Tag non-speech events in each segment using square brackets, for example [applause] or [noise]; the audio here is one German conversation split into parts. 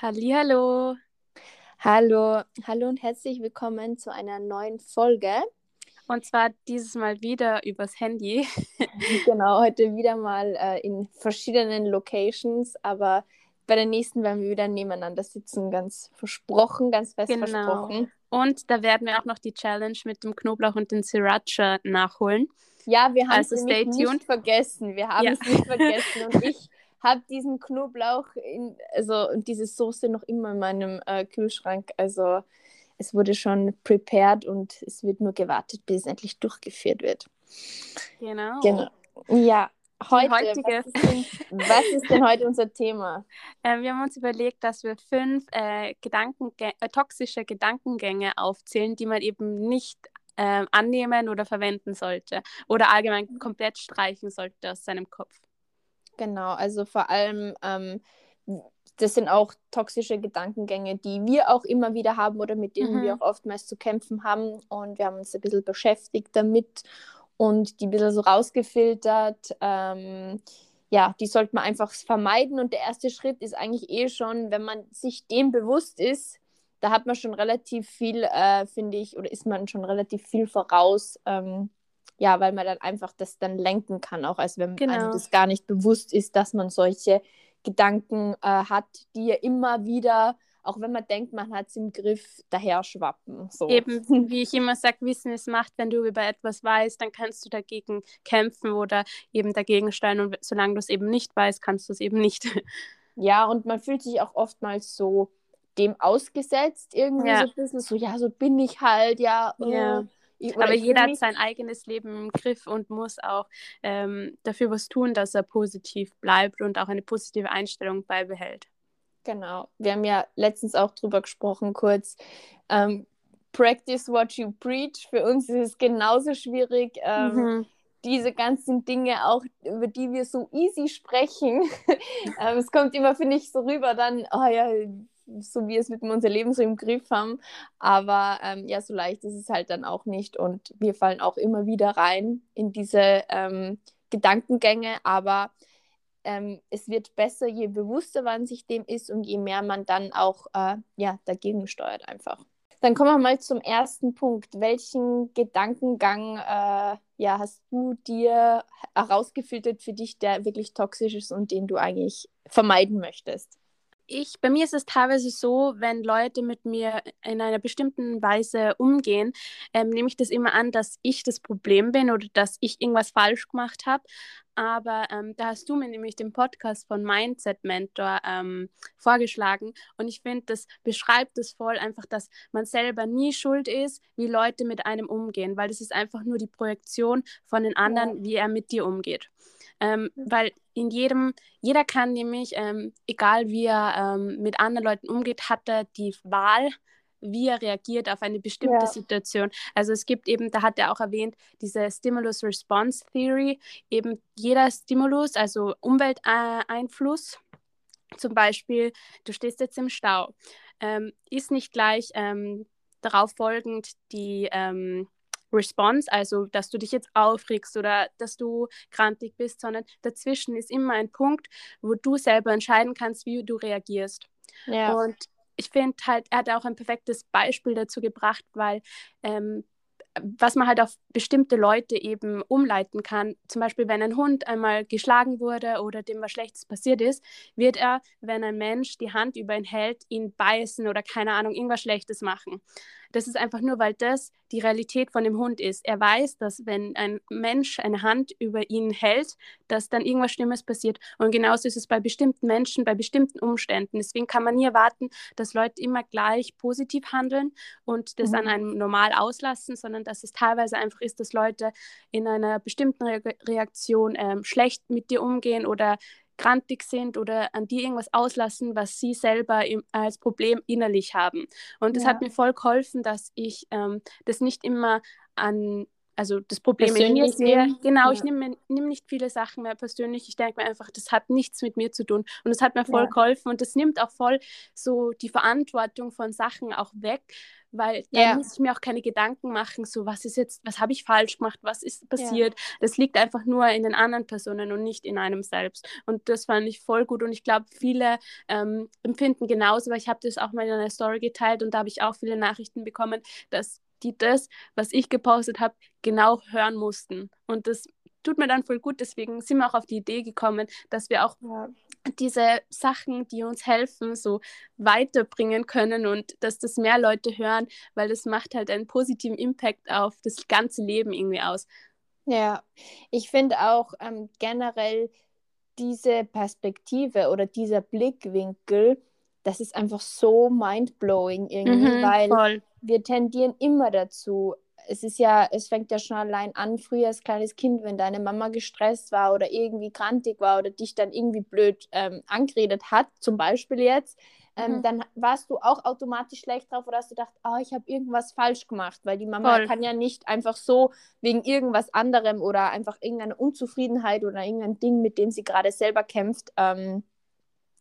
Hallihallo. Hallo, hallo und herzlich willkommen zu einer neuen Folge. Und zwar dieses Mal wieder übers Handy. [laughs] genau, heute wieder mal äh, in verschiedenen Locations, aber bei der nächsten werden wir wieder nebeneinander sitzen, ganz versprochen, ganz fest Genau. versprochen. Und da werden wir auch noch die Challenge mit dem Knoblauch und den Sriracha nachholen. Ja, wir haben Also es nicht vergessen. Wir haben Ja. es nicht vergessen und [laughs] ich habe diesen Knoblauch in, also und diese Soße noch immer in meinem äh, Kühlschrank. Also es wurde schon prepared und es wird nur gewartet, bis es endlich durchgeführt wird. Genau. Genau. Ja, heute, was, ist denn, was ist denn heute unser Thema? [laughs] Ähm, wir haben uns überlegt, dass wir fünf äh, Gedankengä äh, toxische Gedankengänge aufzählen, die man eben nicht ähm, annehmen oder verwenden sollte. Oder allgemein komplett streichen sollte aus seinem Kopf. Genau, also vor allem, ähm, das sind auch toxische Gedankengänge, die wir auch immer wieder haben oder mit denen Mhm. wir auch oftmals zu kämpfen haben. Und wir haben uns ein bisschen beschäftigt damit und die ein bisschen so rausgefiltert. Ähm, ja, die sollte man einfach vermeiden. Und der erste Schritt ist eigentlich eh schon, wenn man sich dem bewusst ist, da hat man schon relativ viel, äh, finde ich, oder ist man schon relativ viel voraus. Ähm, ja, weil man dann einfach das dann lenken kann, auch als wenn Genau. einem das gar nicht bewusst ist, dass man solche Gedanken äh, hat, die ja immer wieder, auch wenn man denkt, man hat es im Griff, daher schwappen. So. Eben, wie ich immer sage, Wissen ist Macht. Wenn du über etwas weißt, dann kannst du dagegen kämpfen oder eben dagegen stellen. Und solange du es eben nicht weißt, kannst du es eben nicht. [laughs] Ja, und man fühlt sich auch oftmals so dem ausgesetzt, irgendwie Ja. so ein bisschen so, ja, so bin ich halt, ja. Ja. Ich- Aber jeder hat sein eigenes Leben im Griff und muss auch ähm, dafür was tun, dass er positiv bleibt und auch eine positive Einstellung beibehält. Genau. Wir haben ja letztens auch drüber gesprochen, kurz. Ähm, practice what you preach. Für uns ist es genauso schwierig, ähm, Mhm. diese ganzen Dinge auch, über die wir so easy sprechen. [laughs] ähm, es kommt immer, finde ich, so rüber dann, oh ja, so wie es mit unser Leben so im Griff haben. Aber ähm, ja, so leicht ist es halt dann auch nicht. Und wir fallen auch immer wieder rein in diese ähm, Gedankengänge. Aber ähm, es wird besser, je bewusster man sich dem ist und je mehr man dann auch äh, ja, dagegen steuert einfach. Dann kommen wir mal zum ersten Punkt. Welchen Gedankengang äh, ja, hast du dir herausgefiltert für dich, der wirklich toxisch ist und den du eigentlich vermeiden möchtest? Ich, bei mir ist es teilweise so, wenn Leute mit mir in einer bestimmten Weise umgehen, ähm, nehme ich das immer an, dass ich das Problem bin oder dass ich irgendwas falsch gemacht habe. Aber ähm, da hast du mir nämlich den Podcast von Mindset Mentor ähm, vorgeschlagen. Und ich finde, das beschreibt es voll einfach, dass man selber nie schuld ist, wie Leute mit einem umgehen, weil das ist einfach nur die Projektion von den anderen, wie er mit dir umgeht. Ähm, weil in jedem, jeder kann nämlich, ähm, egal wie er ähm, mit anderen Leuten umgeht, hat er die Wahl, wie er reagiert auf eine bestimmte Ja. Situation. Also es gibt eben, da hat er auch erwähnt, diese Stimulus-Response-Theory, eben jeder Stimulus, also Umwelteinfluss, zum Beispiel, du stehst jetzt im Stau, ähm, ist nicht gleich ähm, darauf folgend die ähm, Response, also dass du dich jetzt aufregst oder dass du krantig bist, sondern dazwischen ist immer ein Punkt, wo du selber entscheiden kannst, wie du reagierst. Ja, Und ich finde halt, er hat auch ein perfektes Beispiel dazu gebracht, weil ähm, was man halt auf bestimmte Leute eben umleiten kann. Zum Beispiel, wenn ein Hund einmal geschlagen wurde oder dem was Schlechtes passiert ist, wird er, wenn ein Mensch die Hand über ihn hält, ihn beißen oder keine Ahnung, irgendwas Schlechtes machen. Das ist einfach nur, weil das die Realität von dem Hund ist. Er weiß, dass wenn ein Mensch eine Hand über ihn hält, dass dann irgendwas Schlimmes passiert. Und genauso ist es bei bestimmten Menschen, bei bestimmten Umständen. Deswegen kann man nie erwarten, dass Leute immer gleich positiv handeln und das Mhm. an einem normal auslassen, sondern dass es teilweise einfach ist, dass Leute in einer bestimmten Re Reaktion ähm, schlecht mit dir umgehen oder grantig sind oder an dir irgendwas auslassen, was sie selber im, als Problem innerlich haben. Und das Ja. hat mir voll geholfen, dass ich ähm, das nicht immer an, also das Problem Persönlich sehe. Genau, ich Ja. nehme nehm nicht viele Sachen mehr persönlich. Ich denke mir einfach, das hat nichts mit mir zu tun. Und das hat mir voll Ja. geholfen und das nimmt auch voll so die Verantwortung von Sachen auch weg, weil dann ja. muss ich mir auch keine Gedanken machen, so was ist jetzt, was habe ich falsch gemacht, was ist passiert. Ja. Das liegt einfach nur in den anderen Personen und nicht in einem selbst. Und das fand ich voll gut und ich glaube, viele ähm, empfinden genauso, weil ich habe das auch mal in einer Story geteilt und da habe ich auch viele Nachrichten bekommen, dass die das, was ich gepostet habe, genau hören mussten. Und das tut mir dann voll gut. Deswegen sind wir auch auf die Idee gekommen, dass wir auch ja. diese Sachen, die uns helfen, so weiterbringen können und dass das mehr Leute hören, weil das macht halt einen positiven Impact auf das ganze Leben irgendwie aus. Ja, ich finde auch ähm, generell diese Perspektive oder dieser Blickwinkel, das ist einfach so mindblowing irgendwie, mhm, weil voll. wir tendieren immer dazu, es ist ja, es fängt ja schon allein an, früher als kleines Kind, wenn deine Mama gestresst war oder irgendwie krantig war oder dich dann irgendwie blöd ähm, angeredet hat, zum Beispiel jetzt, ähm, mhm. dann warst du auch automatisch schlecht drauf oder hast du gedacht, oh, ich habe irgendwas falsch gemacht, weil die Mama Voll. kann ja nicht einfach so wegen irgendwas anderem oder einfach irgendeine Unzufriedenheit oder irgendein Ding, mit dem sie gerade selber kämpft, ähm,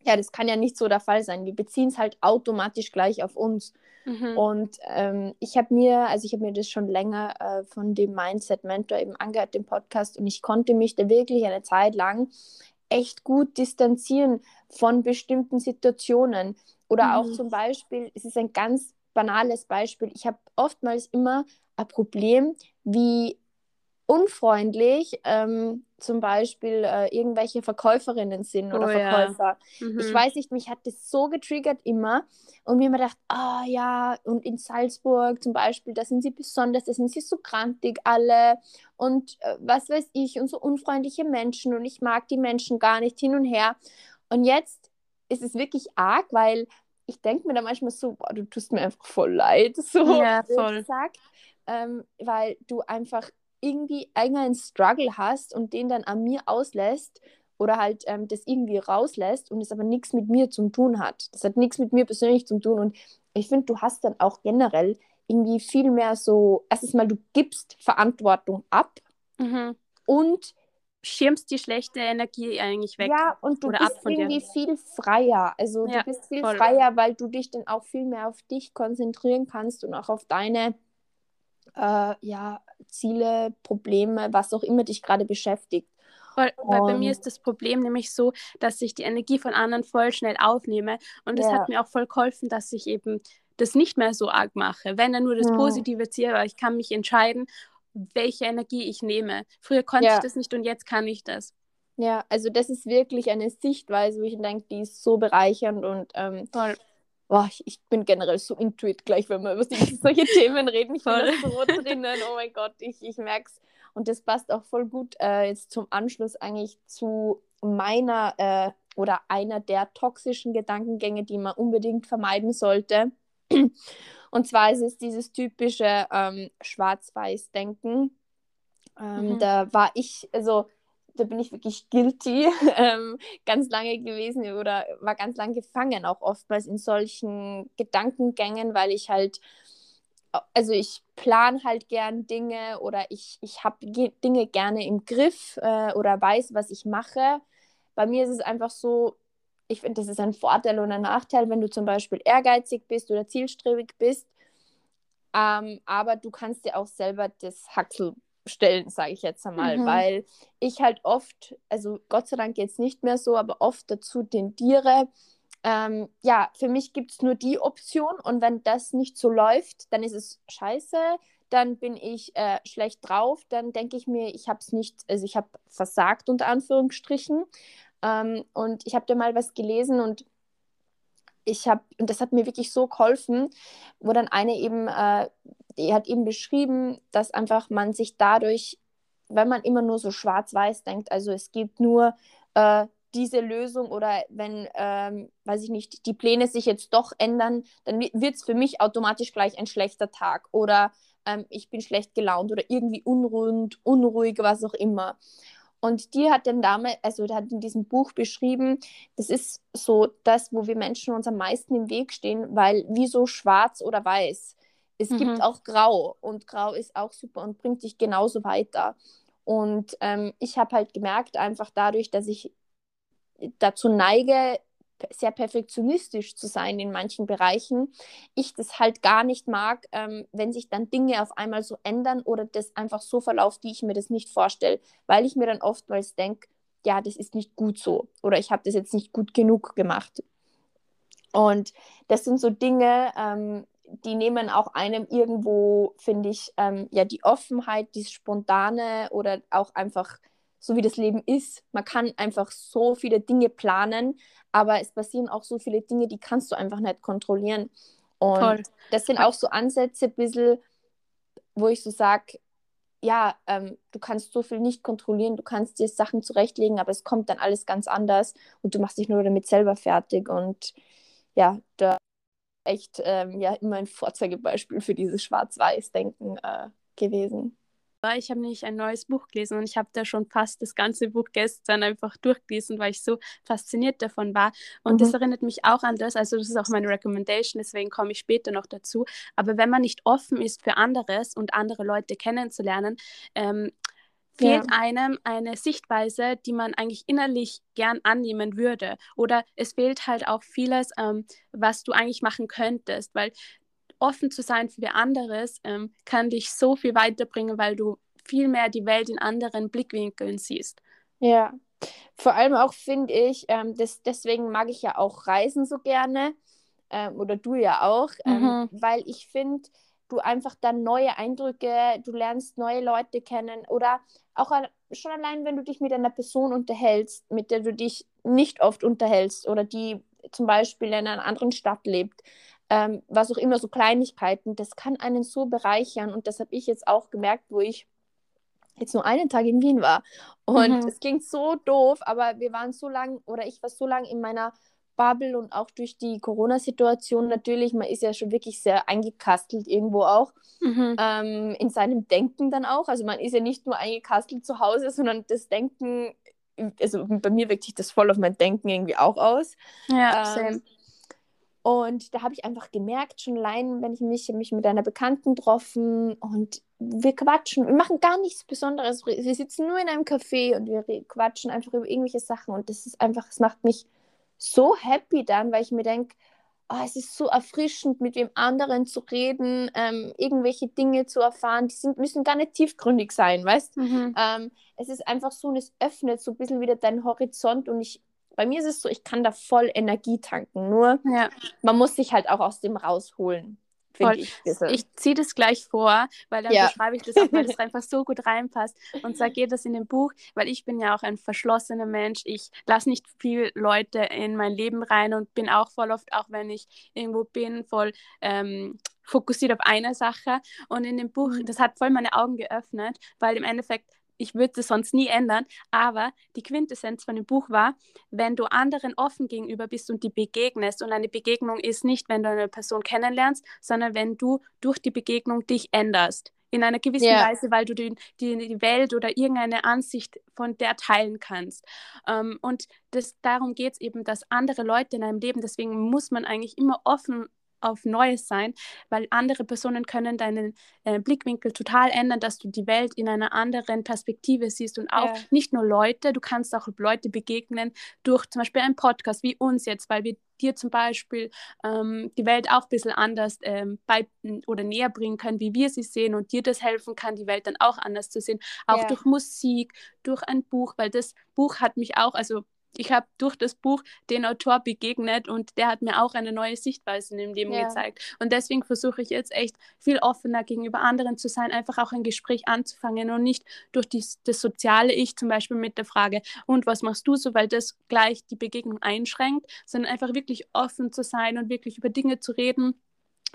ja, das kann ja nicht so der Fall sein. Wir beziehen es halt automatisch gleich auf uns. Mhm. Und ähm, ich habe mir, also ich habe mir das schon länger äh, von dem Mindset Mentor eben angehört, dem Podcast, und ich konnte mich da wirklich eine Zeit lang echt gut distanzieren von bestimmten Situationen. Oder mhm. auch zum Beispiel, es ist ein ganz banales Beispiel, ich habe oftmals immer ein Problem, wie unfreundlich ähm, zum Beispiel äh, irgendwelche Verkäuferinnen sind oder oh, Verkäufer. Ja. Mhm. Ich weiß nicht, mich hat das so getriggert immer und mir immer gedacht, ah oh, ja, und in Salzburg zum Beispiel, da sind sie besonders, da sind sie so krantig alle und äh, was weiß ich und so unfreundliche Menschen und ich mag die Menschen gar nicht hin und her. Und jetzt ist es wirklich arg, weil ich denke mir da manchmal so, boah, du tust mir einfach voll leid, so ja, voll. gesagt, ähm, weil du einfach irgendwie einen Struggle hast und den dann an mir auslässt oder halt ähm, das irgendwie rauslässt und es aber nichts mit mir zu tun hat. Das hat nichts mit mir persönlich zu tun und ich finde, du hast dann auch generell irgendwie viel mehr so, erstens mal, du gibst Verantwortung ab mhm. und schirmst die schlechte Energie eigentlich weg. Ja, und du bist irgendwie dir. viel freier. Also ja, du bist viel voll. freier, weil du dich dann auch viel mehr auf dich konzentrieren kannst und auch auf deine äh, ja, Ziele, Probleme, was auch immer dich gerade beschäftigt. Weil, weil bei mir ist das Problem nämlich so, dass ich die Energie von anderen voll schnell aufnehme. Und das ja. hat mir auch voll geholfen, dass ich eben das nicht mehr so arg mache. Wenn dann nur das ja. Positive ziehe, weil ich kann mich entscheiden, welche Energie ich nehme. Früher konnte ja. ich das nicht und jetzt kann ich das. Ja, also das ist wirklich eine Sichtweise, wo ich denke, die ist so bereichernd und ähm, Voll oh, ich, ich, bin generell so intuit gleich, wenn wir über [laughs] solche Themen reden. Ich bin so drinnen. Oh mein Gott, ich, ich merke es. Und das passt auch voll gut äh, jetzt zum Anschluss eigentlich zu meiner äh, oder einer der toxischen Gedankengänge, die man unbedingt vermeiden sollte. [clears throat] Und zwar ist es dieses typische ähm, Schwarz-Weiß-Denken. Ähm, mhm. Da war ich, also da bin ich wirklich guilty, [laughs] ähm, ganz lange gewesen oder war ganz lange gefangen, auch oftmals in solchen Gedankengängen, weil ich halt, also ich plane halt gern Dinge oder ich, ich habe Dinge gerne im Griff äh, oder weiß, was ich mache. Bei mir ist es einfach so, ich finde, das ist ein Vorteil und ein Nachteil, wenn du zum Beispiel ehrgeizig bist oder zielstrebig bist. Ähm, aber du kannst dir auch selber das Haxel stellen, sage ich jetzt einmal, mhm. weil ich halt oft, also Gott sei Dank jetzt nicht mehr so, aber oft dazu tendiere, ähm, ja, für mich gibt es nur die Option und wenn das nicht so läuft, dann ist es scheiße, dann bin ich äh, schlecht drauf, dann denke ich mir, ich habe es nicht, also ich habe versagt unter Anführungsstrichen ähm, und ich habe da mal was gelesen und ich habe, und das hat mir wirklich so geholfen, wo dann eine eben äh, die hat eben beschrieben, dass einfach man sich dadurch, wenn man immer nur so schwarz-weiß denkt, also es gibt nur äh, diese Lösung oder wenn, ähm, weiß ich nicht, die Pläne sich jetzt doch ändern, dann wird es für mich automatisch gleich ein schlechter Tag oder ähm, ich bin schlecht gelaunt oder irgendwie unruhig, unruhig, was auch immer. Und die hat dann damals, also hat in diesem Buch beschrieben, das ist so das, wo wir Menschen uns am meisten im Weg stehen, weil wie so schwarz oder weiß. Es mhm. gibt auch Grau und Grau ist auch super und bringt dich genauso weiter. Und ähm, ich habe halt gemerkt, einfach dadurch, dass ich dazu neige, sehr perfektionistisch zu sein in manchen Bereichen, ich das halt gar nicht mag, ähm, wenn sich dann Dinge auf einmal so ändern oder das einfach so verläuft, wie ich mir das nicht vorstelle, weil ich mir dann oftmals denke, ja, das ist nicht gut so oder ich habe das jetzt nicht gut genug gemacht. Und das sind so Dinge, ähm, die nehmen auch einem irgendwo, finde ich, ähm, ja, die Offenheit, die Spontane oder auch einfach so wie das Leben ist. Man kann einfach so viele Dinge planen, aber es passieren auch so viele Dinge, die kannst du einfach nicht kontrollieren. Und Toll. das sind auch so Ansätze, ein bisschen, wo ich so sage, ja, ähm, du kannst so viel nicht kontrollieren, du kannst dir Sachen zurechtlegen, aber es kommt dann alles ganz anders und du machst dich nur damit selber fertig. Und ja, da echt ähm, ja immer ein Vorzeigebeispiel für dieses Schwarz-Weiß-Denken äh, gewesen. Ich habe nämlich ein neues Buch gelesen und ich habe da schon fast das ganze Buch gestern einfach durchgelesen, weil ich so fasziniert davon war. Und mhm. das erinnert mich auch an das, also das ist auch meine Recommendation, deswegen komme ich später noch dazu. Aber wenn man nicht offen ist für anderes und andere Leute kennenzulernen, ähm, fehlt ja. einem eine Sichtweise, die man eigentlich innerlich gern annehmen würde. Oder es fehlt halt auch vieles, ähm, was du eigentlich machen könntest, weil offen zu sein für anderes ähm, kann dich so viel weiterbringen, weil du viel mehr die Welt in anderen Blickwinkeln siehst. Ja, vor allem auch finde ich, ähm, das, deswegen mag ich ja auch Reisen so gerne, ähm, oder du ja auch, ähm, mhm. weil ich finde, du einfach dann neue Eindrücke, du lernst neue Leute kennen oder auch schon allein, wenn du dich mit einer Person unterhältst, mit der du dich nicht oft unterhältst oder die zum Beispiel in einer anderen Stadt lebt, ähm, was auch immer, so Kleinigkeiten, das kann einen so bereichern und das habe ich jetzt auch gemerkt, wo ich jetzt nur einen Tag in Wien war. Und mhm. es klingt so doof, aber wir waren so lang oder ich war so lange in meiner Bubble und auch durch die Corona-Situation natürlich, man ist ja schon wirklich sehr eingekastelt irgendwo auch, mhm. ähm, in seinem Denken dann auch. Also man ist ja nicht nur eingekastelt zu Hause, sondern das Denken, also bei mir wirkt sich das voll auf mein Denken irgendwie auch aus. Ja, ähm, und da habe ich einfach gemerkt, schon allein, wenn ich mich, mich mit einer Bekannten getroffen und wir quatschen, wir machen gar nichts Besonderes. Wir sitzen nur in einem Café und wir quatschen einfach über irgendwelche Sachen. Und das ist einfach, es macht mich so happy dann, weil ich mir denke, oh, es ist so erfrischend, mit wem anderen zu reden, ähm, irgendwelche Dinge zu erfahren, die sind, müssen gar nicht tiefgründig sein, weißt mhm. ähm, Es ist einfach so, und es öffnet so ein bisschen wieder deinen Horizont und ich, bei mir ist es so, ich kann da voll Energie tanken, nur ja. man muss sich halt auch aus dem rausholen. Voll. Ich, ich ziehe das gleich vor, weil dann ja. beschreibe ich das auch, weil [laughs] das einfach so gut reinpasst. Und zwar geht das in dem Buch, weil ich bin ja auch ein verschlossener Mensch. Ich lasse nicht viel Leute in mein Leben rein und bin auch voll oft, auch wenn ich irgendwo bin, voll ähm, fokussiert auf eine Sache. Und in dem Buch, mhm. das hat voll meine Augen geöffnet, weil im Endeffekt ich würde es sonst nie ändern, aber die Quintessenz von dem Buch war, wenn du anderen offen gegenüber bist und die begegnest, und eine Begegnung ist nicht, wenn du eine Person kennenlernst, sondern wenn du durch die Begegnung dich änderst. In einer gewissen yeah. Weise, weil du die, die, die, Welt oder irgendeine Ansicht von der teilen kannst. Ähm, und das, darum geht es eben, dass andere Leute in einem Leben, deswegen muss man eigentlich immer offen auf Neues sein, weil andere Personen können deinen äh, Blickwinkel total ändern, dass du die Welt in einer anderen Perspektive siehst und auch ja. nicht nur Leute, du kannst auch Leute begegnen durch zum Beispiel einen Podcast wie uns jetzt, weil wir dir zum Beispiel ähm, die Welt auch ein bisschen anders ähm, bei oder näher bringen können, wie wir sie sehen und dir das helfen kann, die Welt dann auch anders zu sehen, auch ja. durch Musik, durch ein Buch, weil das Buch hat mich auch, also ich habe durch das Buch den Autor begegnet und der hat mir auch eine neue Sichtweise in dem Leben ja. gezeigt. Und deswegen versuche ich jetzt echt viel offener gegenüber anderen zu sein, einfach auch ein Gespräch anzufangen und nicht durch die, das soziale Ich zum Beispiel mit der Frage, und was machst du so, weil das gleich die Begegnung einschränkt, sondern einfach wirklich offen zu sein und wirklich über Dinge zu reden,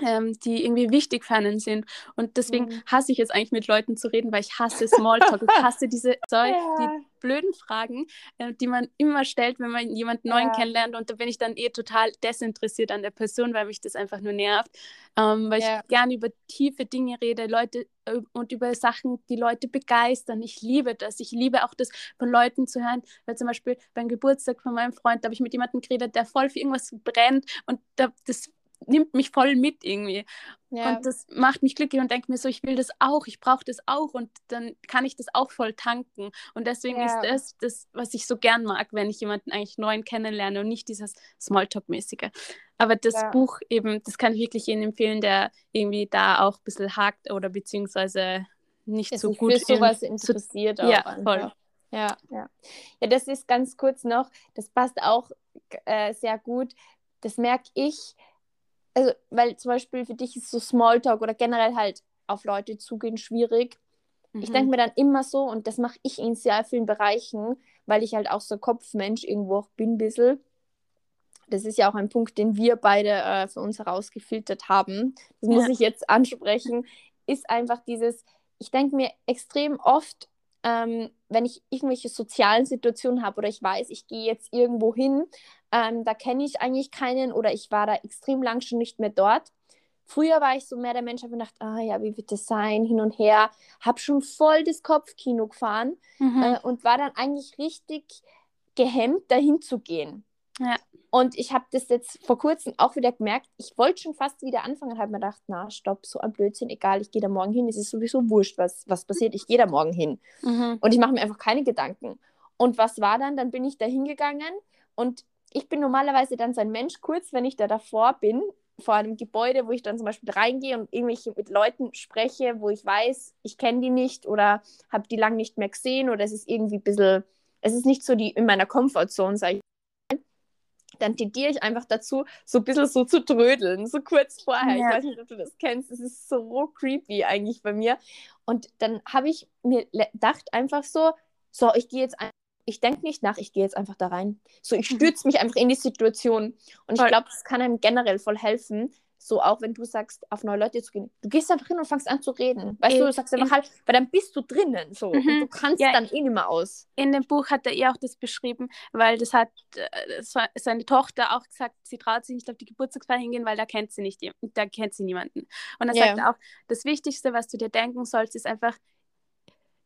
ähm, die irgendwie wichtig für einen sind. Und deswegen mhm. hasse ich jetzt eigentlich mit Leuten zu reden, weil ich hasse Smalltalk. ich hasse diese [laughs] sorry, ja. die blöden Fragen, äh, die man immer stellt, wenn man jemanden ja. neuen kennenlernt. Und da bin ich dann eh total desinteressiert an der Person, weil mich das einfach nur nervt. Ähm, weil ja. ich gerne über tiefe Dinge rede, Leute äh, und über Sachen, die Leute begeistern. Ich liebe das. Ich liebe auch das von Leuten zu hören, weil zum Beispiel beim Geburtstag von meinem Freund, da habe ich mit jemandem geredet, der voll für irgendwas brennt und da, das nimmt mich voll mit irgendwie. Ja. Und das macht mich glücklich und denkt mir so, ich will das auch, ich brauche das auch und dann kann ich das auch voll tanken. Und deswegen ja. ist das das, was ich so gern mag, wenn ich jemanden eigentlich neuen kennenlerne und nicht dieses Smalltalk-mäßige. Aber das ja. Buch eben, das kann ich wirklich jedem empfehlen, der irgendwie da auch ein bisschen hakt oder beziehungsweise nicht so gut für sowas interessiert. Zu, ja, voll. Ja. ja. Ja, das ist ganz kurz noch, das passt auch äh, sehr gut. Das merke ich, also, weil zum Beispiel für dich ist so Smalltalk oder generell halt auf Leute zugehen schwierig. Mhm. Ich denke mir dann immer so, und das mache ich in sehr vielen Bereichen, weil ich halt auch so Kopfmensch irgendwo auch bin, ein bisschen. Das ist ja auch ein Punkt, den wir beide äh, für uns herausgefiltert haben. Das muss ich jetzt ansprechen. Ist einfach dieses, ich denke mir extrem oft, ähm, wenn ich irgendwelche sozialen Situationen habe oder ich weiß, ich gehe jetzt irgendwo hin, ähm, da kenne ich eigentlich keinen oder ich war da extrem lang schon nicht mehr dort. Früher war ich so mehr der Mensch, habe gedacht, ah ja, wie wird das sein, hin und her, habe schon voll das Kopfkino gefahren mhm. äh, und war dann eigentlich richtig gehemmt, dahin zu gehen. Ja. Und ich habe das jetzt vor kurzem auch wieder gemerkt, ich wollte schon fast wieder anfangen und habe mir gedacht, na, stopp, so ein Blödsinn, egal, ich gehe da morgen hin, es ist sowieso wurscht, was, was passiert, ich gehe da morgen hin. Mhm. Und ich mache mir einfach keine Gedanken. Und was war dann? Dann bin ich da hingegangen und ich bin normalerweise dann so ein Mensch, kurz wenn ich da davor bin, vor einem Gebäude, wo ich dann zum Beispiel reingehe und irgendwelche mit Leuten spreche, wo ich weiß, ich kenne die nicht oder habe die lang nicht mehr gesehen oder es ist irgendwie ein bisschen, es ist nicht so die in meiner Comfortzone, sage ich dann tendiere ich einfach dazu, so ein bisschen so zu trödeln, so kurz vorher. Ja. Ich weiß nicht, ob du das kennst. Es ist so creepy eigentlich bei mir. Und dann habe ich mir gedacht einfach so, so, ich gehe jetzt ein ich denke nicht nach, ich gehe jetzt einfach da rein. So, ich mhm. stürze mich einfach in die Situation. Und ich glaube, das kann einem generell voll helfen, so auch wenn du sagst, auf neue Leute zu gehen. Du gehst einfach hin und fängst an zu reden. Weißt in, du, du sagst einfach halt, weil dann bist du drinnen so. Mhm. du kannst ja, dann eh nicht mehr aus. In dem Buch hat er eh auch das beschrieben, weil das hat das äh, seine Tochter auch gesagt, sie traut sich nicht auf die Geburtstagsfeier hingehen, weil da kennt sie nicht, da kennt sie niemanden. Und er yeah. sagt auch, das Wichtigste, was du dir denken sollst, ist einfach,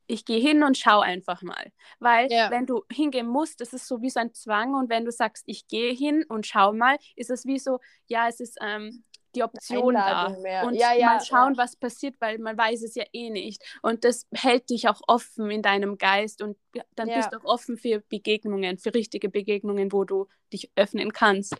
ich gehe hin und schau einfach mal. Weil ja. wenn du hingehen musst, das ist so wie so ein Zwang und wenn du sagst, ich gehe hin und schau mal, ist es wie so, ja, es ist ähm, die Option da. Mehr. Und ja, ja, mal schauen, ja. was passiert, weil man weiß es ja eh nicht. Und das hält dich auch offen in deinem Geist und dann bist du auch offen für Begegnungen, für richtige Begegnungen, wo du dich öffnen kannst.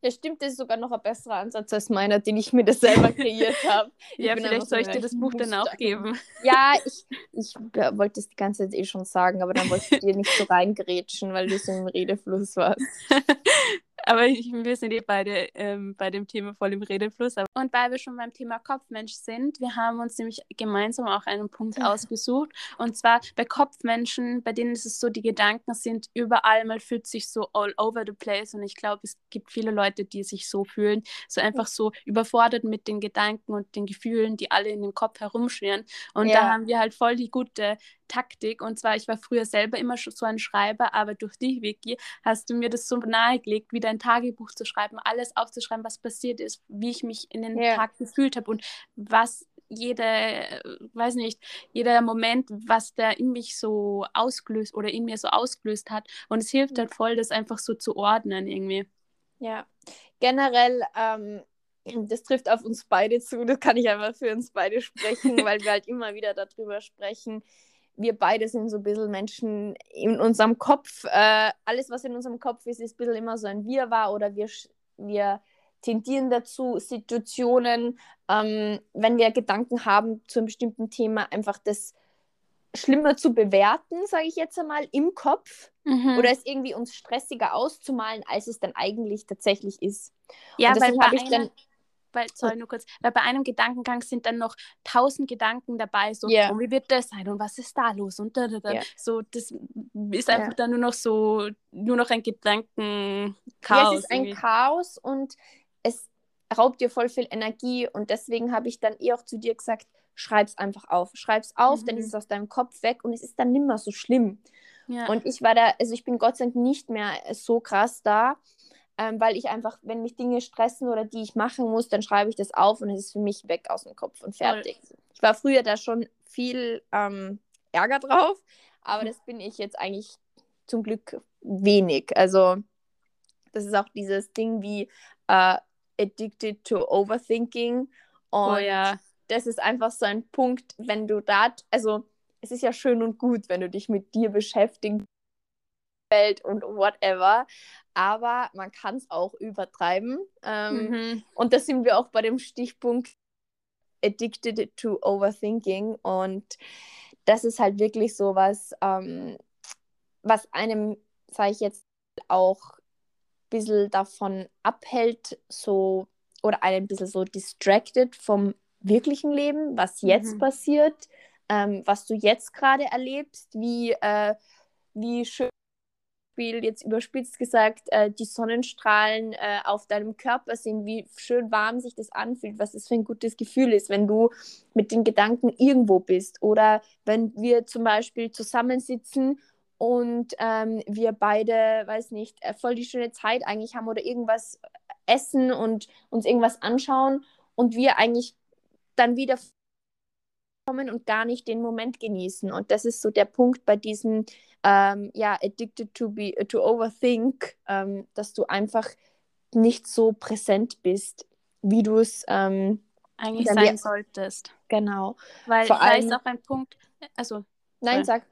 Ja, stimmt, das ist sogar noch ein besserer Ansatz als meiner, den ich mir das selber kreiert habe. [laughs] ja, vielleicht soll ich dir das Buch dann auch geben. Ja, [laughs] ich, ich wollte es die ganze Zeit eh schon sagen, aber dann wollte ich [laughs] dir nicht so reingerätschen, weil du so im Redefluss warst. Aber ich, wir sind eh beide ähm, bei dem Thema voll im Redefluss. Und weil wir schon beim Thema Kopfmensch sind, wir haben uns nämlich gemeinsam auch einen Punkt ausgesucht. Und zwar bei Kopfmenschen, bei denen ist es so, die Gedanken sind überall, man fühlt sich so all over the place. Und ich glaube, es gibt viele Leute, die sich so fühlen, so einfach so überfordert mit den Gedanken und den Gefühlen, die alle in dem Kopf herumschwirren. Und ja. da haben wir halt voll die gute Taktik. Und zwar, ich war früher selber immer schon so ein Schreiber, aber durch dich, Vicky, hast du mir das so nahegelegt, wieder ein Tagebuch zu schreiben, alles aufzuschreiben, was passiert ist, wie ich mich in den ja. Tag gefühlt habe und was jede, weiß nicht, jeder Moment, was der in mich so ausgelöst oder in mir so ausgelöst hat. Und es hilft halt voll, das einfach so zu ordnen irgendwie. Ja, generell, ähm, das trifft auf uns beide zu, das kann ich einfach für uns beide sprechen, [laughs] weil wir halt immer wieder darüber sprechen, wir beide sind so ein bisschen Menschen in unserem Kopf. Äh, alles, was in unserem Kopf ist, ist ein bisschen immer so ein Wirrwarr oder wir, wir tendieren dazu, Situationen, ähm, wenn wir Gedanken haben zu einem bestimmten Thema, einfach das schlimmer zu bewerten, sage ich jetzt einmal, im Kopf mhm. oder es irgendwie uns stressiger auszumalen, als es dann eigentlich tatsächlich ist. Ja, weil habe ich dann weil, sorry, nur kurz, weil bei einem Gedankengang sind dann noch tausend Gedanken dabei, so, yeah. und wie wird das sein und was ist da los und da, da, da. Yeah. So, das ist einfach yeah. dann nur noch so, nur noch ein Gedankenchaos. Ja, es ist ein Chaos und es raubt dir voll viel Energie und deswegen habe ich dann eh auch zu dir gesagt, schreib's einfach auf. Schreib's auf, mhm. dann ist es aus deinem Kopf weg und es ist dann nimmer so schlimm. Ja. Und ich war da, also ich bin Gott sei Dank nicht mehr so krass da, ähm, weil ich einfach, wenn mich Dinge stressen oder die ich machen muss, dann schreibe ich das auf und es ist für mich weg aus dem Kopf und fertig. Voll. Ich war früher da schon viel ähm, Ärger drauf, aber das bin ich jetzt eigentlich zum Glück wenig. Also das ist auch dieses Ding wie, äh, addicted to overthinking. Und Oh ja. das ist einfach so ein Punkt, wenn du da, also es ist ja schön und gut, wenn du dich mit dir beschäftigst Welt und whatever, aber man kann es auch übertreiben. Ähm, Mhm. Und da sind wir auch bei dem Stichpunkt addicted to overthinking und das ist halt wirklich so was, ähm, was einem, sage ich jetzt, auch ein bisschen davon abhält, so oder einen ein bisschen so distracted vom wirklichen Leben, was jetzt Mhm. passiert, ähm, was du jetzt gerade erlebst, wie, äh, wie schön Beispiel, jetzt überspitzt gesagt, äh, die Sonnenstrahlen äh, auf deinem Körper sind, wie schön warm sich das anfühlt, was das für ein gutes Gefühl ist, wenn du mit den Gedanken irgendwo bist. Oder wenn wir zum Beispiel zusammensitzen und ähm, wir beide, weiß nicht, äh, voll die schöne Zeit eigentlich haben oder irgendwas essen und uns irgendwas anschauen und wir eigentlich dann wieder kommen und gar nicht den Moment genießen. Und das ist so der Punkt bei diesem, ähm, ja, addicted to be, to overthink, ähm, dass du einfach nicht so präsent bist, wie du es, ähm, Eigentlich sein solltest. genau. Weil Vor da ist allem- auch ein Punkt, also Nein, Sorry. sag.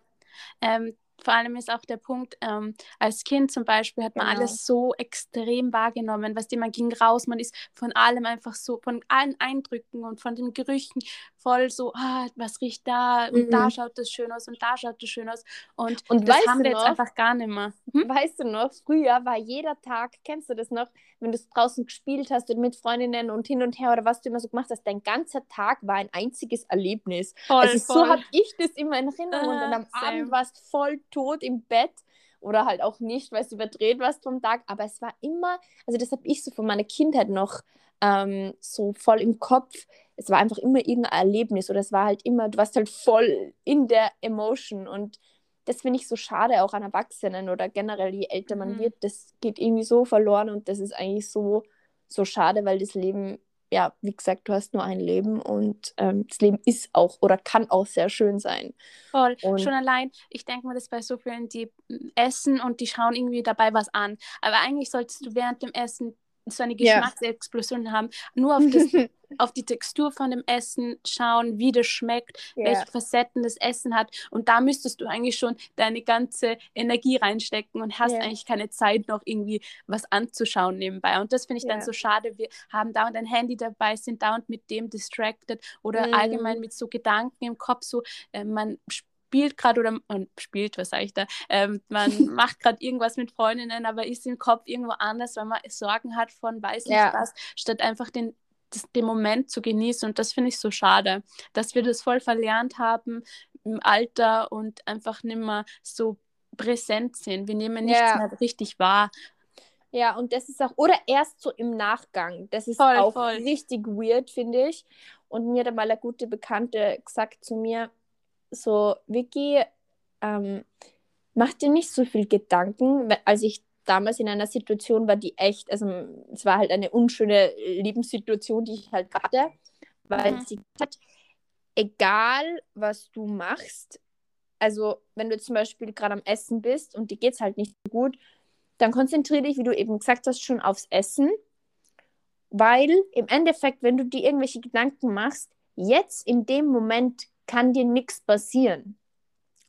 Ähm, vor allem ist auch der Punkt, ähm, als Kind zum Beispiel hat man Genau. alles so extrem wahrgenommen. Weißt du, man ging raus, man ist von allem einfach so, von allen Eindrücken und von den Gerüchen voll so, ah, was riecht da und da Mhm. schaut das schön aus und da schaut das schön aus. Und, Und das weißt haben wir jetzt noch- einfach gar nicht mehr. Hm? Weißt du noch, früher war jeder Tag, kennst du das noch, wenn du es draußen gespielt hast und mit Freundinnen und hin und her oder was du immer so gemacht hast, dein ganzer Tag war ein einziges Erlebnis. Voll, also so voll. habe ich das immer in Erinnerung und dann Ah, am same. Abend warst voll tot im Bett oder halt auch nicht, weil du überdreht warst vom Tag, aber es war immer, also das habe ich so von meiner Kindheit noch ähm, so voll im Kopf. Es war einfach immer irgendein Erlebnis oder es war halt immer, du warst halt voll in der Emotion und das finde ich so schade auch an Erwachsenen oder generell, je älter man Mhm. wird, das geht irgendwie so verloren und das ist eigentlich so, so schade, weil das Leben, ja, wie gesagt, du hast nur ein Leben und ähm, das Leben ist auch oder kann auch sehr schön sein. Voll. Und- Schon allein, ich denke mir das bei so vielen, die mm, essen und die schauen irgendwie dabei was an. Aber eigentlich solltest du während dem Essen so eine. Geschmacksexplosion haben, nur auf, das, [laughs] auf die Textur von dem Essen schauen, wie das schmeckt, Ja. welche Facetten das Essen hat. Und da müsstest du eigentlich schon deine ganze Energie reinstecken und hast Ja. eigentlich keine Zeit, noch irgendwie was anzuschauen nebenbei. Und das finde ich dann so schade. Wir haben dauernd ein Handy dabei, sind dauernd mit dem distracted oder Mhm. allgemein mit so Gedanken im Kopf, so äh, man spielt gerade oder man spielt, was sage ich da, ähm, man [laughs] macht gerade irgendwas mit Freundinnen, aber ist im Kopf irgendwo anders, weil man Sorgen hat von weiß nicht Ja. was, statt einfach den, das, den Moment zu genießen. Und das finde ich so schade, dass wir das voll verlernt haben im Alter und einfach nicht mehr so präsent sind. Wir nehmen nichts Ja. mehr richtig wahr. Ja, und das ist auch, oder erst so im Nachgang. Das ist Voll, auch voll. richtig weird, finde ich. Und mir hat einmal eine gute Bekannte gesagt zu mir, so, Vicky, ähm, mach dir nicht so viel Gedanken, als ich damals in einer Situation war, die echt, also es war halt eine unschöne Lebenssituation, die ich halt hatte, weil Mhm. sie gesagt hat, egal was du machst, also wenn du zum Beispiel gerade am Essen bist und dir geht es halt nicht so gut, dann konzentriere dich, wie du eben gesagt hast, schon aufs Essen, weil im Endeffekt, wenn du dir irgendwelche Gedanken machst, jetzt in dem Moment kann dir nichts passieren.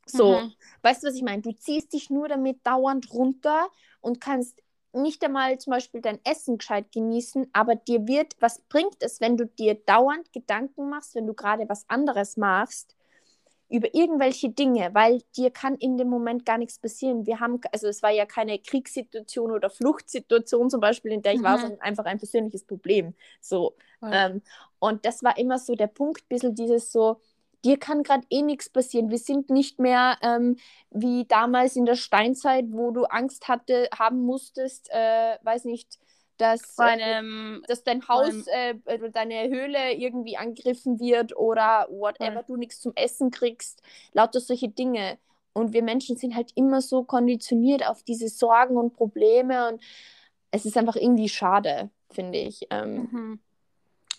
So, Mhm. weißt du, was ich meine? Du ziehst dich nur damit dauernd runter und kannst nicht einmal zum Beispiel dein Essen gescheit genießen, aber dir wird, was bringt es, wenn du dir dauernd Gedanken machst, wenn du gerade was anderes machst, über irgendwelche Dinge, weil dir kann in dem Moment gar nichts passieren. Wir haben, also es war ja keine Kriegssituation oder Fluchtsituation zum Beispiel, in der ich war, Mhm. sondern einfach ein persönliches Problem. So. Voll. Ähm, und das war immer so der Punkt, bisschen dieses so, dir kann gerade eh nichts passieren. Wir sind nicht mehr ähm, wie damals in der Steinzeit, wo du Angst hatte, haben musstest, äh, weiß nicht, dass, äh, einem, dass dein Haus, äh, deine Höhle irgendwie angegriffen wird oder whatever, du nichts zum Essen kriegst. Lauter solche Dinge. Und wir Menschen sind halt immer so konditioniert auf diese Sorgen und Probleme und es ist einfach irgendwie schade, finde ich. Ähm, mhm.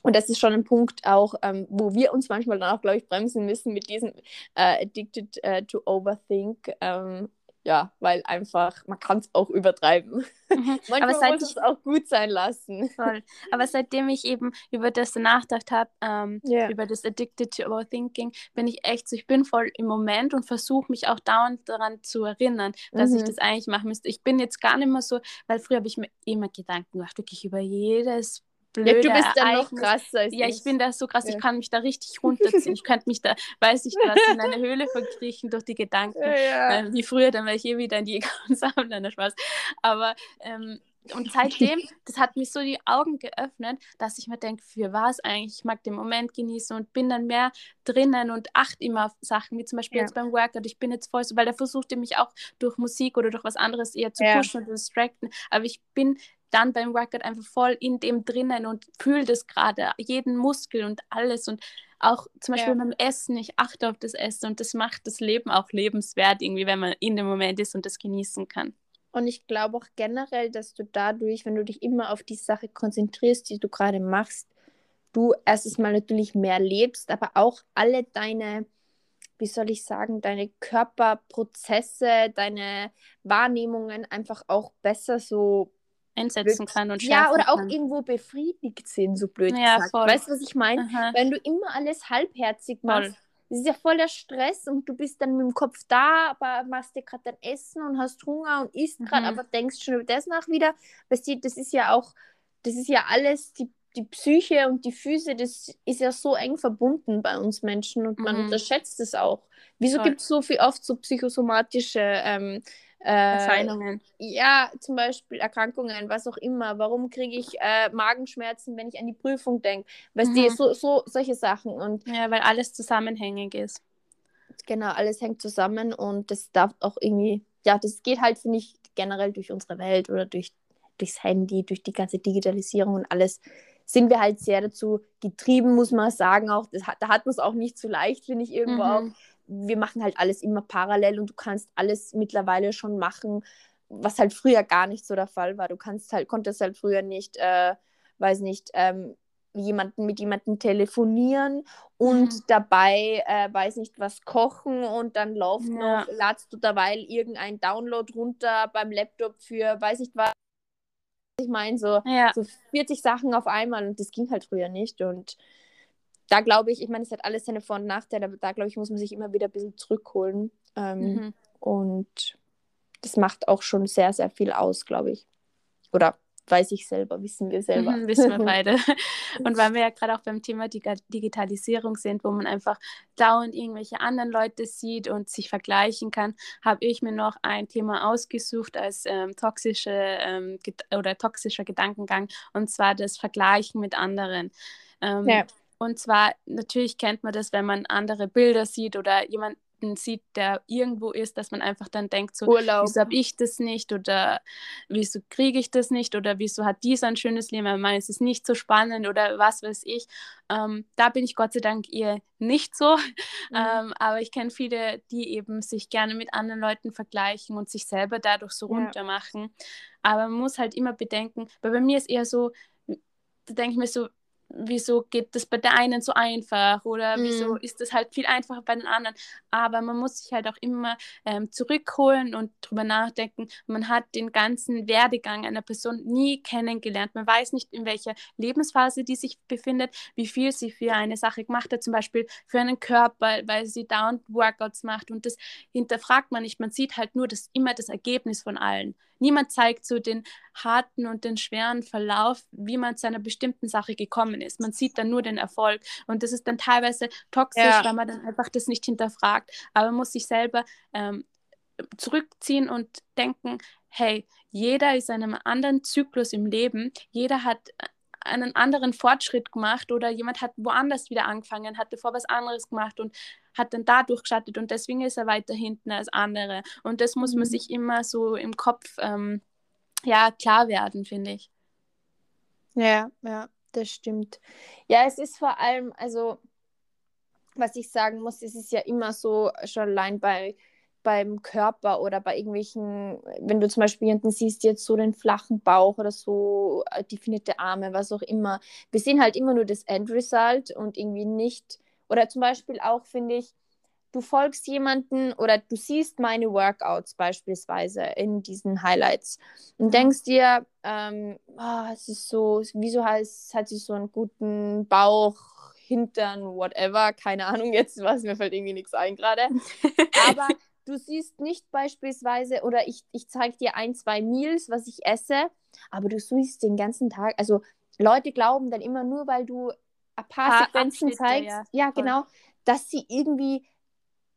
Und das ist schon ein Punkt auch, ähm, wo wir uns manchmal dann auch, glaube ich, bremsen müssen mit diesem äh, Addicted äh, to Overthink. Ähm, ja, weil einfach, man kann es auch übertreiben. [laughs] Mhm. Manchmal Aber muss es auch gut sein lassen. Voll. Aber seitdem ich eben über das nachgedacht habe, ähm, yeah. über das Addicted to Overthinking, bin ich echt so, ich bin voll im Moment und versuche mich auch dauernd daran zu erinnern, dass mhm. ich das eigentlich machen müsste. Ich bin jetzt gar nicht mehr so, weil früher habe ich mir immer Gedanken gemacht, wirklich über jedes blöde ja, du bist dann noch krasser Ja, ich bin da so krass, ja. ich kann mich da richtig [laughs] runterziehen. ich könnte mich da, weiß ich was, in eine Höhle verkriechen durch die Gedanken. [laughs] Ja, ähm, wie früher, dann wäre ich eh wieder in die Jäger und Sammler, Spaß. Aber ähm, und [laughs] seitdem, das hat mir so die Augen geöffnet, dass ich mir denke, für was eigentlich? Ich mag den Moment genießen und bin dann mehr drinnen und achte immer auf Sachen, wie zum Beispiel ja. jetzt beim Workout. Ich bin jetzt voll so, weil der versuchte mich auch durch Musik oder durch was anderes eher zu ja. pushen und zu distracten. Aber ich bin dann beim Workout einfach voll in dem drinnen und fühle das gerade, jeden Muskel und alles und auch zum Beispiel ja. beim Essen, ich achte auf das Essen und das macht das Leben auch lebenswert irgendwie, wenn man in dem Moment ist und das genießen kann. Und ich glaube auch generell, dass du dadurch, wenn du dich immer auf die Sache konzentrierst, die du gerade machst, du erstes Mal natürlich mehr lebst, aber auch alle deine, wie soll ich sagen, deine Körperprozesse, deine Wahrnehmungen einfach auch besser so einsetzen kann und Ja, oder auch kann. irgendwo befriedigt sind, so blöd ja, gesagt. Voll. Weißt du, was ich meine? Wenn du immer alles halbherzig machst, das ist ja voll der Stress und du bist dann mit dem Kopf da, aber machst dir gerade dein Essen und hast Hunger und isst gerade, mhm. aber denkst schon über das nach wieder. Weißt du, das ist ja auch, das ist ja alles, die, die Psyche und die Füße, das ist ja so eng verbunden bei uns Menschen und man mhm. unterschätzt es auch. Wieso gibt es so viel oft so psychosomatische ähm, äh, Erscheinungen. Ja, zum Beispiel Erkrankungen, was auch immer. Warum kriege ich äh, Magenschmerzen, wenn ich an die Prüfung denke? Weißt mhm. du, so, so solche Sachen. Und ja, weil alles zusammenhängig ist. Genau, alles hängt zusammen und das darf auch irgendwie, ja, das geht halt, finde ich, generell durch unsere Welt oder durch, durchs Handy, durch die ganze Digitalisierung und alles sind wir halt sehr dazu getrieben, muss man sagen. Auch das, da hat man es auch nicht so leicht, finde ich irgendwo mhm. auch wir machen halt alles immer parallel und du kannst alles mittlerweile schon machen, was halt früher gar nicht so der Fall war. Du kannst halt, konntest halt früher nicht, äh, weiß nicht, ähm, jemanden mit jemandem telefonieren und mhm. dabei, äh, weiß nicht, was kochen und dann läuft ja. noch, ladst du derweil irgendein Download runter beim Laptop für, weiß nicht was. Ich meine, so, ja. so 40 Sachen auf einmal und das ging halt früher nicht und da glaube ich, ich meine, es hat alles seine Vor- und Nachteile, aber da glaube ich, muss man sich immer wieder ein bisschen zurückholen. Ähm, mhm. Und das macht auch schon sehr, sehr viel aus, glaube ich. Oder weiß ich selber, wissen wir selber. Mhm, wissen wir [laughs] beide. Und weil wir ja gerade auch beim Thema Dig Digitalisierung sind, wo man einfach dauernd irgendwelche anderen Leute sieht und sich vergleichen kann, habe ich mir noch ein Thema ausgesucht als ähm, toxische ähm, oder toxischer Gedankengang, und zwar das Vergleichen mit anderen. Ähm, ja. Und zwar, natürlich kennt man das, wenn man andere Bilder sieht oder jemanden sieht, der irgendwo ist, dass man einfach dann denkt, so, Urlaub. wieso habe ich das nicht oder wieso kriege ich das nicht oder wieso hat dieser ein schönes Leben, weil es ist nicht so spannend oder was weiß ich. Ähm, da bin ich Gott sei Dank eher nicht so, [laughs] mhm. ähm, aber ich kenne viele, die eben sich gerne mit anderen Leuten vergleichen und sich selber dadurch so ja. runter machen. Aber man muss halt immer bedenken, weil bei mir ist eher so, da denke ich mir so, wieso geht das bei der einen so einfach oder mhm. wieso ist das halt viel einfacher bei den anderen. Aber man muss sich halt auch immer ähm, zurückholen und drüber nachdenken. Man hat den ganzen Werdegang einer Person nie kennengelernt. Man weiß nicht, in welcher Lebensphase die sich befindet, wie viel sie für eine Sache gemacht hat, zum Beispiel für einen Körper, weil sie dauernd Workouts macht und das hinterfragt man nicht. Man sieht halt nur das immer das Ergebnis von allen. Niemand zeigt so den harten und den schweren Verlauf, wie man zu einer bestimmten Sache gekommen ist. Man sieht dann nur den Erfolg. Und das ist dann teilweise toxisch, ja. weil man dann einfach das nicht hinterfragt. Aber man muss sich selber ähm, zurückziehen und denken, hey, jeder ist in einem anderen Zyklus im Leben. Jeder hat einen anderen Fortschritt gemacht oder jemand hat woanders wieder angefangen, hat davor was anderes gemacht und hat dann dadurch gestartet und deswegen ist er weiter hinten als andere. Und das muss man mhm. sich immer so im Kopf ähm, ja, klar werden, finde ich. Ja, ja, das stimmt. Ja, es ist vor allem, also was ich sagen muss, es ist ja immer so, schon allein bei beim Körper oder bei irgendwelchen, wenn du zum Beispiel jemanden siehst, jetzt so den flachen Bauch oder so äh, definierte Arme, was auch immer. Wir sehen halt immer nur das Endresult und irgendwie nicht, oder zum Beispiel auch, finde ich, du folgst jemanden oder du siehst meine Workouts beispielsweise in diesen Highlights und Mhm. denkst dir, ähm, ah, es ist so, wieso heißt, hat sie so einen guten Bauch, Hintern, whatever, keine Ahnung jetzt, was mir fällt irgendwie nichts ein gerade. [laughs] Aber du siehst nicht beispielsweise, oder ich, ich zeige dir ein, zwei Meals, was ich esse, aber du siehst den ganzen Tag, also Leute glauben dann immer nur, weil du ein paar Paar Sequenzen Abschnitte, zeigst, ja, ja, genau, dass sie irgendwie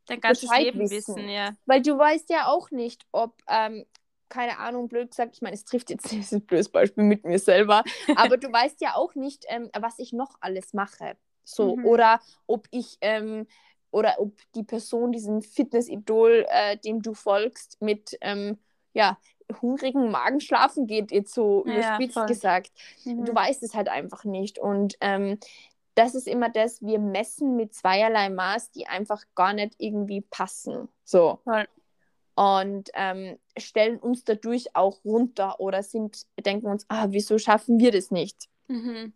Dein ganzes Bescheid Leben wissen. wissen, ja. weil du weißt ja auch nicht, ob, ähm, keine Ahnung, blöd gesagt, ich meine, es trifft jetzt, [laughs] ein blödes Beispiel mit mir selber, [laughs] aber du weißt ja auch nicht, ähm, was ich noch alles mache. So, Mhm. oder ob ich, ähm, oder ob die Person, diesen Fitness-Idol, äh, dem du folgst, mit, ähm, ja, hungrigen Magen schlafen geht, jetzt so Ja, überspitzt voll. gesagt. Mhm. Du weißt es halt einfach nicht. Und ähm, das ist immer das, wir messen mit zweierlei Maß, die einfach gar nicht irgendwie passen. So. Voll. Und ähm, stellen uns dadurch auch runter oder sind, denken uns, ah, wieso schaffen wir das nicht? Mhm.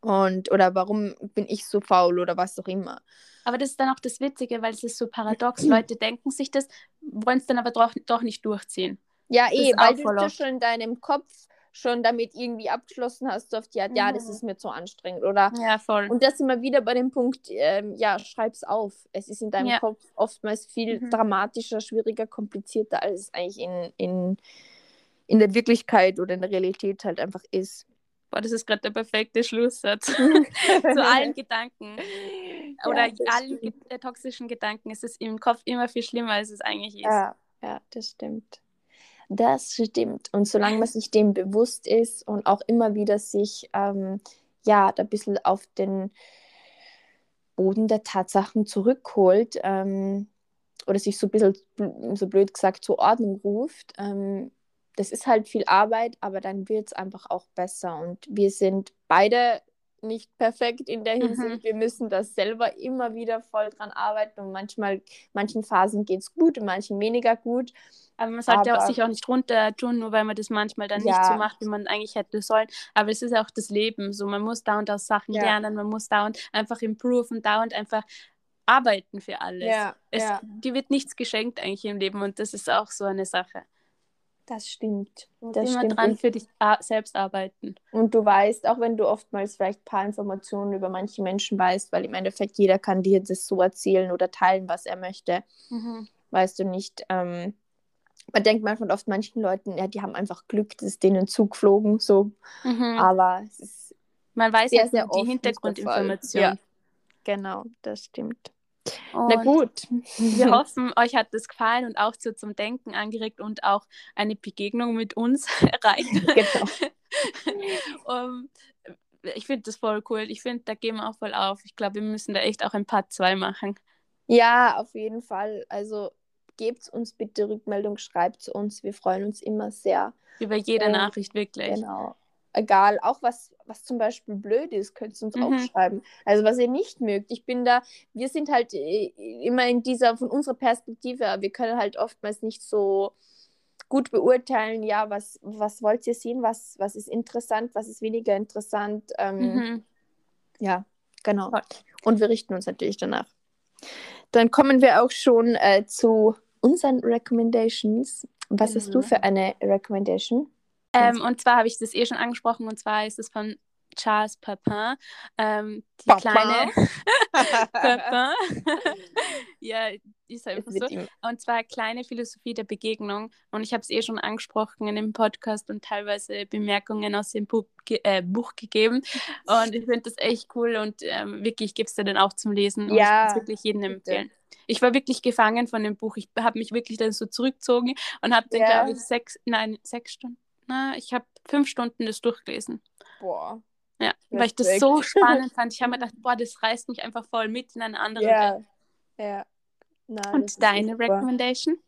Und oder warum bin ich so faul oder was auch immer. Aber das ist dann auch das Witzige, weil es ist so paradox. Leute [clears throat] denken sich das, wollen es dann aber doch, doch nicht durchziehen. Ja, eh, weil du das schon in deinem Kopf schon damit irgendwie abgeschlossen hast, so auf die Art, ja, das Mhm. ist mir zu anstrengend, oder? Ja, voll. Und das sind wir wieder bei dem Punkt, ähm, ja, schreib's auf. Es ist in deinem Ja. Kopf oftmals viel Mhm. dramatischer, schwieriger, komplizierter, als es eigentlich in, in, in der Wirklichkeit oder in der Realität halt einfach ist. Boah, das ist gerade der perfekte Schlusssatz [laughs] zu allen [laughs] Gedanken. Oder Ja, allen ge äh, toxischen Gedanken. Es ist im Kopf immer viel schlimmer, als es eigentlich ist. Ja, ja, das stimmt. Das stimmt. Und solange man sich dem bewusst ist und auch immer wieder sich ähm, ja, da ein bisschen auf den Boden der Tatsachen zurückholt ähm, oder sich so ein bisschen, so blöd gesagt, zur Ordnung ruft, ähm, das ist halt viel Arbeit, aber dann wird es einfach auch besser. Und wir sind beide nicht perfekt in der Mhm. Hinsicht. Wir müssen das selber immer wieder voll dran arbeiten. Und manchmal, manchen Phasen geht es gut, in manchen weniger gut. Aber man sollte Aber- sich auch nicht runter tun, nur weil man das manchmal dann nicht Ja. so macht, wie man eigentlich hätte sollen. Aber es ist auch das Leben. So, man muss dauernd aus Sachen Ja. lernen, man muss dauernd einfach improven, dauernd einfach arbeiten für alles. es, ja, Die wird nichts geschenkt eigentlich im Leben und das ist auch so eine Sache. Das stimmt. Musst Das immer stimmt. dran Und, für dich selbst arbeiten. und du weißt, auch wenn du oftmals vielleicht ein paar Informationen über manche Menschen weißt, weil im Endeffekt jeder kann dir das so erzählen oder teilen, was er möchte, weißt du nicht. Ähm, man denkt manchmal oft manchen Leuten, ja, die haben einfach Glück, das ist denen zugeflogen, so. Mhm. Aber es ist Man weiß sehr, sehr nur oft die Hintergrundinformation. Fall. genau, das stimmt. Und Na gut. Wir [laughs] hoffen, euch hat das gefallen und auch so zum Denken angeregt und auch eine Begegnung mit uns [laughs] erreicht. genau. [laughs] um, ich finde das voll cool. Ich finde, da gehen wir auch voll auf. Ich glaube, wir müssen da echt auch ein Part 2 machen. Ja, auf jeden Fall. Also gebt uns bitte Rückmeldung, schreibt uns. Wir freuen uns immer sehr. Über jede Ähm, Nachricht, wirklich. Genau. Egal, auch was, was zum Beispiel blöd ist, könnt ihr uns auch Mhm. schreiben. Also was ihr nicht mögt. Ich bin da, wir sind halt äh, immer in dieser, von unserer Perspektive, wir können halt oftmals nicht so gut beurteilen, ja, was, was wollt ihr sehen, was, was ist interessant, was ist weniger interessant. Ähm, Mhm. Ja, genau. Und wir richten uns natürlich danach. Dann kommen wir auch schon äh, zu unseren Recommendations. Was hast du Genau. für eine Recommendation? Ähm, und zwar habe ich das eh schon angesprochen, und zwar ist es von Charles Papin. Ähm, die Papin? kleine [laughs] Papin. [laughs] ja, ist einfach so. Und zwar kleine Philosophie der Begegnung. Und ich habe es eh schon angesprochen in dem Podcast und teilweise Bemerkungen aus dem Buch, ge äh, Buch gegeben. Und ich finde das echt cool und ähm, wirklich gibt es dir dann auch zum Lesen. Und Ja, ich kann es wirklich jedem empfehlen. Ich war wirklich gefangen von dem Buch. Ich habe mich wirklich dann so zurückgezogen und habe dann, Ja. glaube ich, sechs, nein, sechs Stunden. Na, ich habe fünf Stunden das durchgelesen. Boah. Ja, weil ich das Respekt. so spannend fand. Ich habe mir [laughs] gedacht, boah, das reißt mich einfach voll mit in eine andere Ja. Welt. Ja. Das Und ist deine super. Recommendation?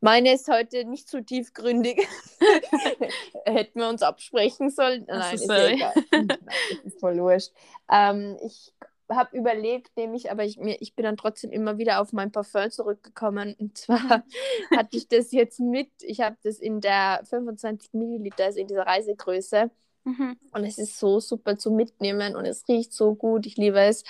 Meine ist heute nicht so tiefgründig. [laughs] Hätten wir uns absprechen sollen. Nein, ist sorry. egal. Nein, ist voll wurscht. Ähm, ich habe überlegt, nämlich, aber ich, mir, ich bin dann trotzdem immer wieder auf mein Parfum zurückgekommen. Und zwar [laughs] hatte ich das jetzt mit. Ich habe das in der 25 Milliliter, also in dieser Reisegröße. Mhm. Und es ist so super zu mitnehmen und es riecht so gut. Ich liebe es.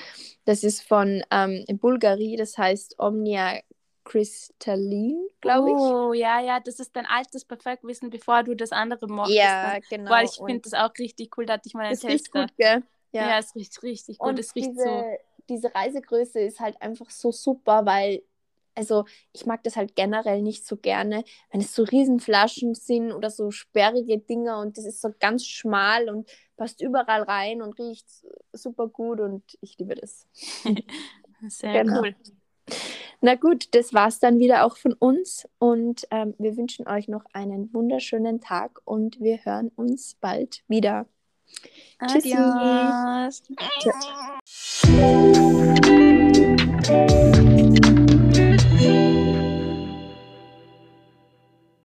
Das ist von ähm, Bulgari, das heißt Omnia Crystalline, glaube ich. Oh, ja, ja, das ist dein altes Perfektwissen, bevor du das andere mochtest. Ja, dann. genau. Boah, ich finde das auch richtig cool, da hatte ich mal einen es riecht Tester. gut, gell? Ja. es riecht richtig gut. Und es riecht diese, so. diese Reisegröße ist halt einfach so super, weil, also ich mag das halt generell nicht so gerne, wenn es so Riesenflaschen sind oder so sperrige Dinger und das ist so ganz schmal und passt überall rein und riecht super gut und ich liebe das. [laughs] Sehr Genau. cool. Na gut, das war's dann wieder auch von uns und ähm, wir wünschen euch noch einen wunderschönen Tag und wir hören uns bald wieder. Adios. Adios.